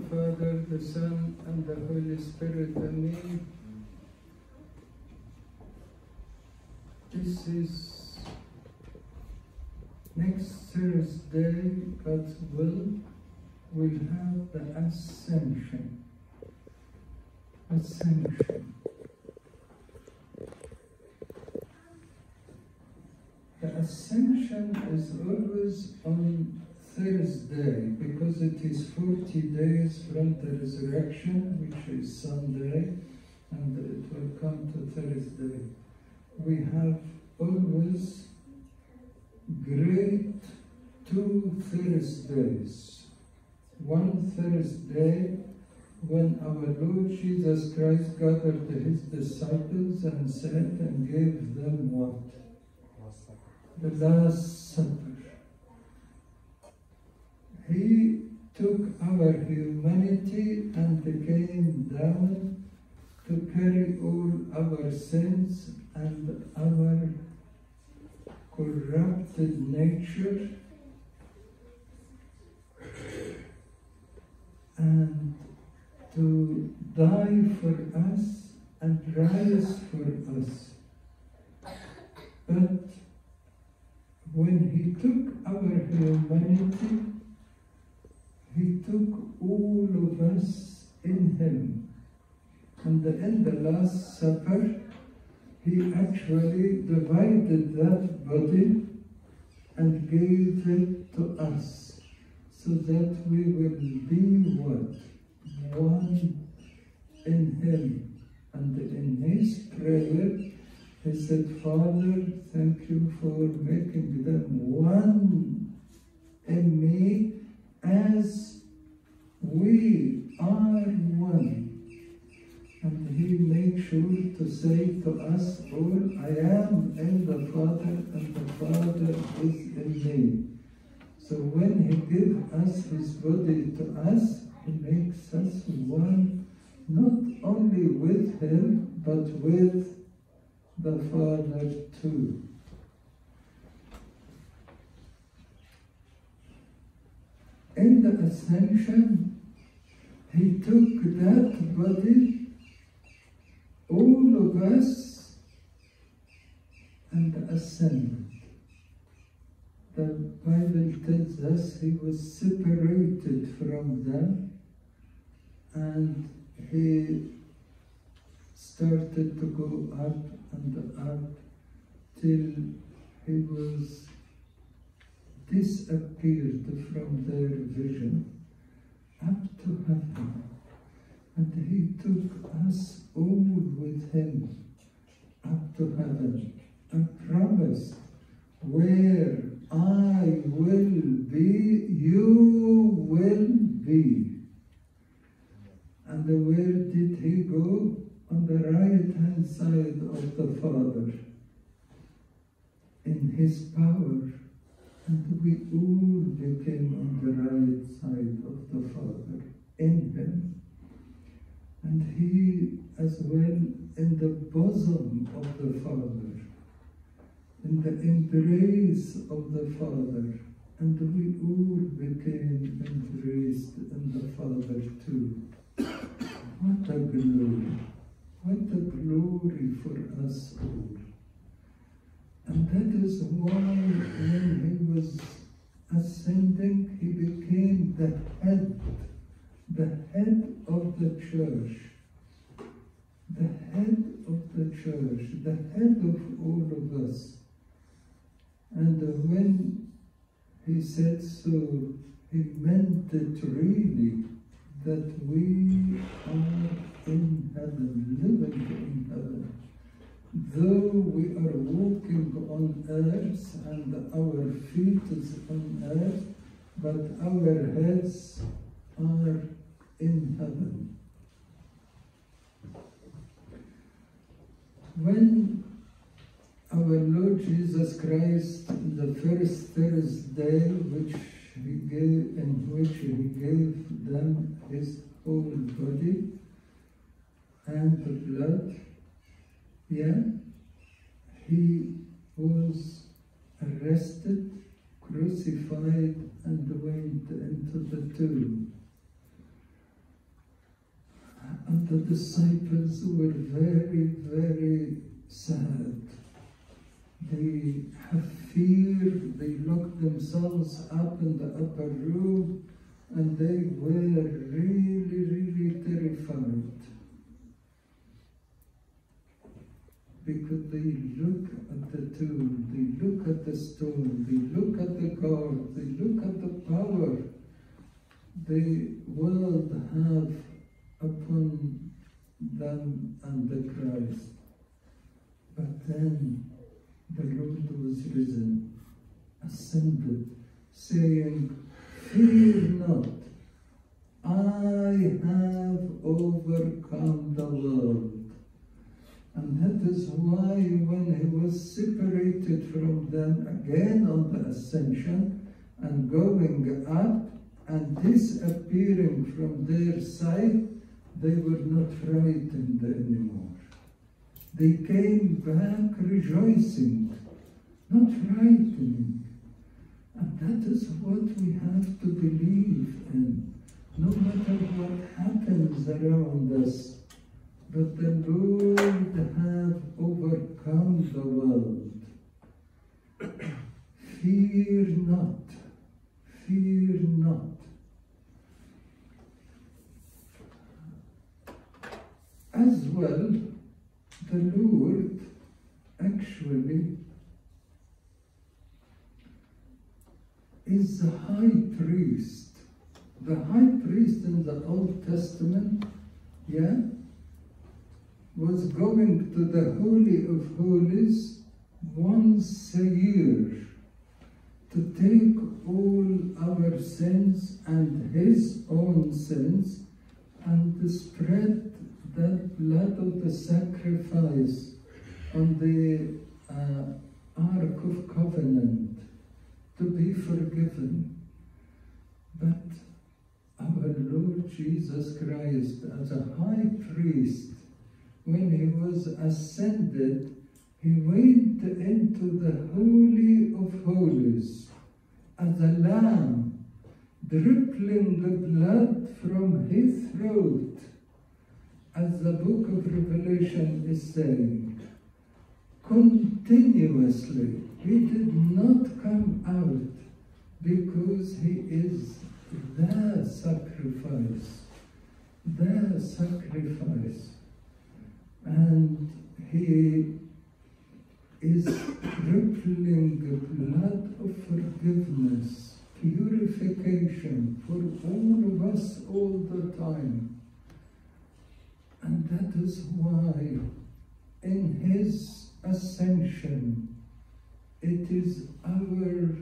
the Father, the Son, and the Holy Spirit. Amen. This is next Thursday, God's will, we'll have the Ascension. Ascension. The Ascension is always on Thursday because it is 40 days from the resurrection, which is Sunday, and it will come to Thursday. We have always great two Thursdays. One Thursday when our Lord Jesus Christ gathered his disciples and said and gave them what? The Last Supper. He took our humanity and came down to carry all our sins and our corrupted nature and to die for us and rise for us. But when he took our humanity, he took all of us in him. And in the Last Supper, he actually divided that body and gave it to us so that we will be what? One in him. And in his prayer, he said, Father, thank you for making them one in me as we are one. And he made sure to say to us all, I am in the Father and the Father is in me. So when he gives us his body to us, he makes us one, not only with him, but with the Father too. In the ascension, he took that body, all of us, and ascended. The Bible tells us he was separated from them and he started to go up and up till he was disappeared from their vision up to heaven. And he took us all with him up to heaven and promised, Where I will be, you will be. And where did he go? On the right hand side of the Father, in his power. And we all became on the right side of the Father, in him. And he as well in the bosom of the Father, in the embrace of the Father. And we all became embraced in the Father too. What a glory! What a glory for us all. And that is why when he was ascending, he became the head, the head of the church, the head of the church, the head of all of us. And when he said so, he meant it really that we are in heaven, living in heaven. Though we are walking on earth and our feet is on earth, but our heads are in heaven. When our Lord Jesus Christ, the first Thursday, which he gave, in which he gave them his whole body and blood, yeah, he was arrested, crucified, and went into the tomb. And the disciples were very, very sad. They have fear, they locked themselves up in the upper room, and they were really, really terrified. Because they look at the tomb, they look at the stone, they look at the guard, they look at the power the world have upon them and the Christ. But then the Lord was risen, ascended, saying, Fear not, I have overcome the world. And that is why when he was separated from them again on the ascension and going up and disappearing from their sight, they were not frightened anymore. They came back rejoicing, not frightening. And that is what we have to believe in, no matter what happens around us. But the Lord have overcome the world. Fear not, fear not. As well, the Lord actually is the high priest. The high priest in the Old Testament, yeah, was going to the Holy of Holies once a year to take all our sins and his own sins and to spread that blood of the sacrifice on the uh, Ark of Covenant to be forgiven. But our Lord Jesus Christ, as a high priest, when he was ascended, he went into the Holy of Holies as a lamb, dripping the blood from his throat, as the book of Revelation is saying. Continuously, he did not come out because he is the sacrifice, the sacrifice. And he is rippling the blood of forgiveness, purification for all of us all the time. And that is why in his ascension it is our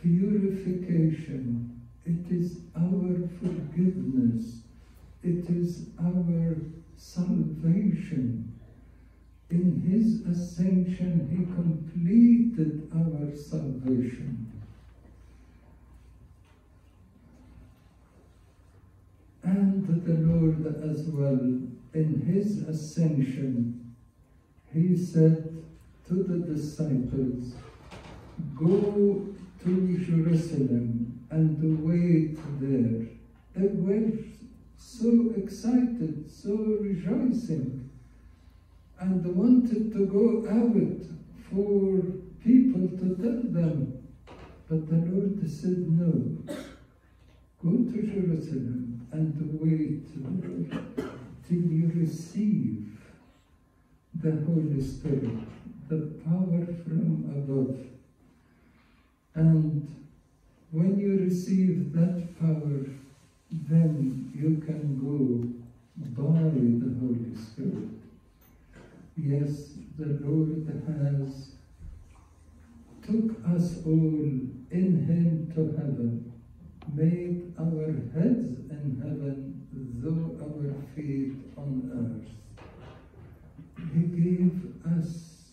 purification, it is our forgiveness, it is our salvation. In his ascension, he completed our salvation. And the Lord as well, in his ascension, he said to the disciples, Go to Jerusalem and wait there. They so excited, so rejoicing, and wanted to go out for people to tell them. But the Lord said, No, go to Jerusalem and wait till you receive the Holy Spirit, the power from above. And when you receive that power, then you can go by the Holy Spirit. Yes, the Lord has took us all in Him to heaven, made our heads in heaven, though our feet on earth. He gave us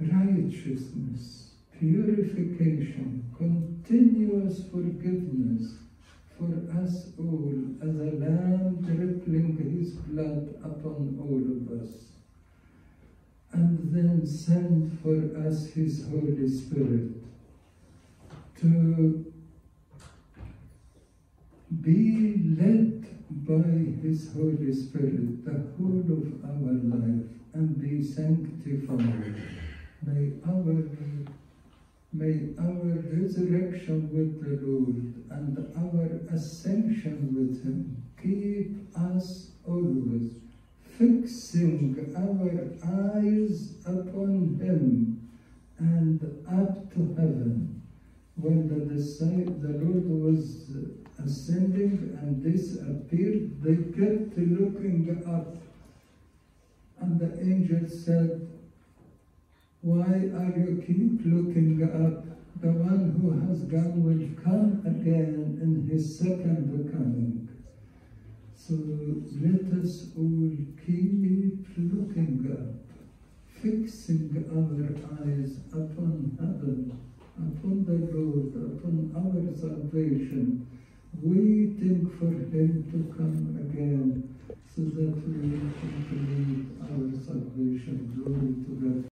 righteousness, purification, continuous forgiveness for us all, as a lamb dripping his blood upon all of us. And then send for us his Holy Spirit to be led by His Holy Spirit the whole of our life and be sanctified. May our May our resurrection with the Lord and our ascension with Him keep us always fixing our eyes upon Him and up to heaven. When the, the Lord was ascending and this appeared, they kept looking up. And the angel said, why are you keep looking up? The one who has gone will come again in his second coming. So let us all keep looking up, fixing our eyes upon heaven, upon the Lord, upon our salvation, waiting for him to come again so that we can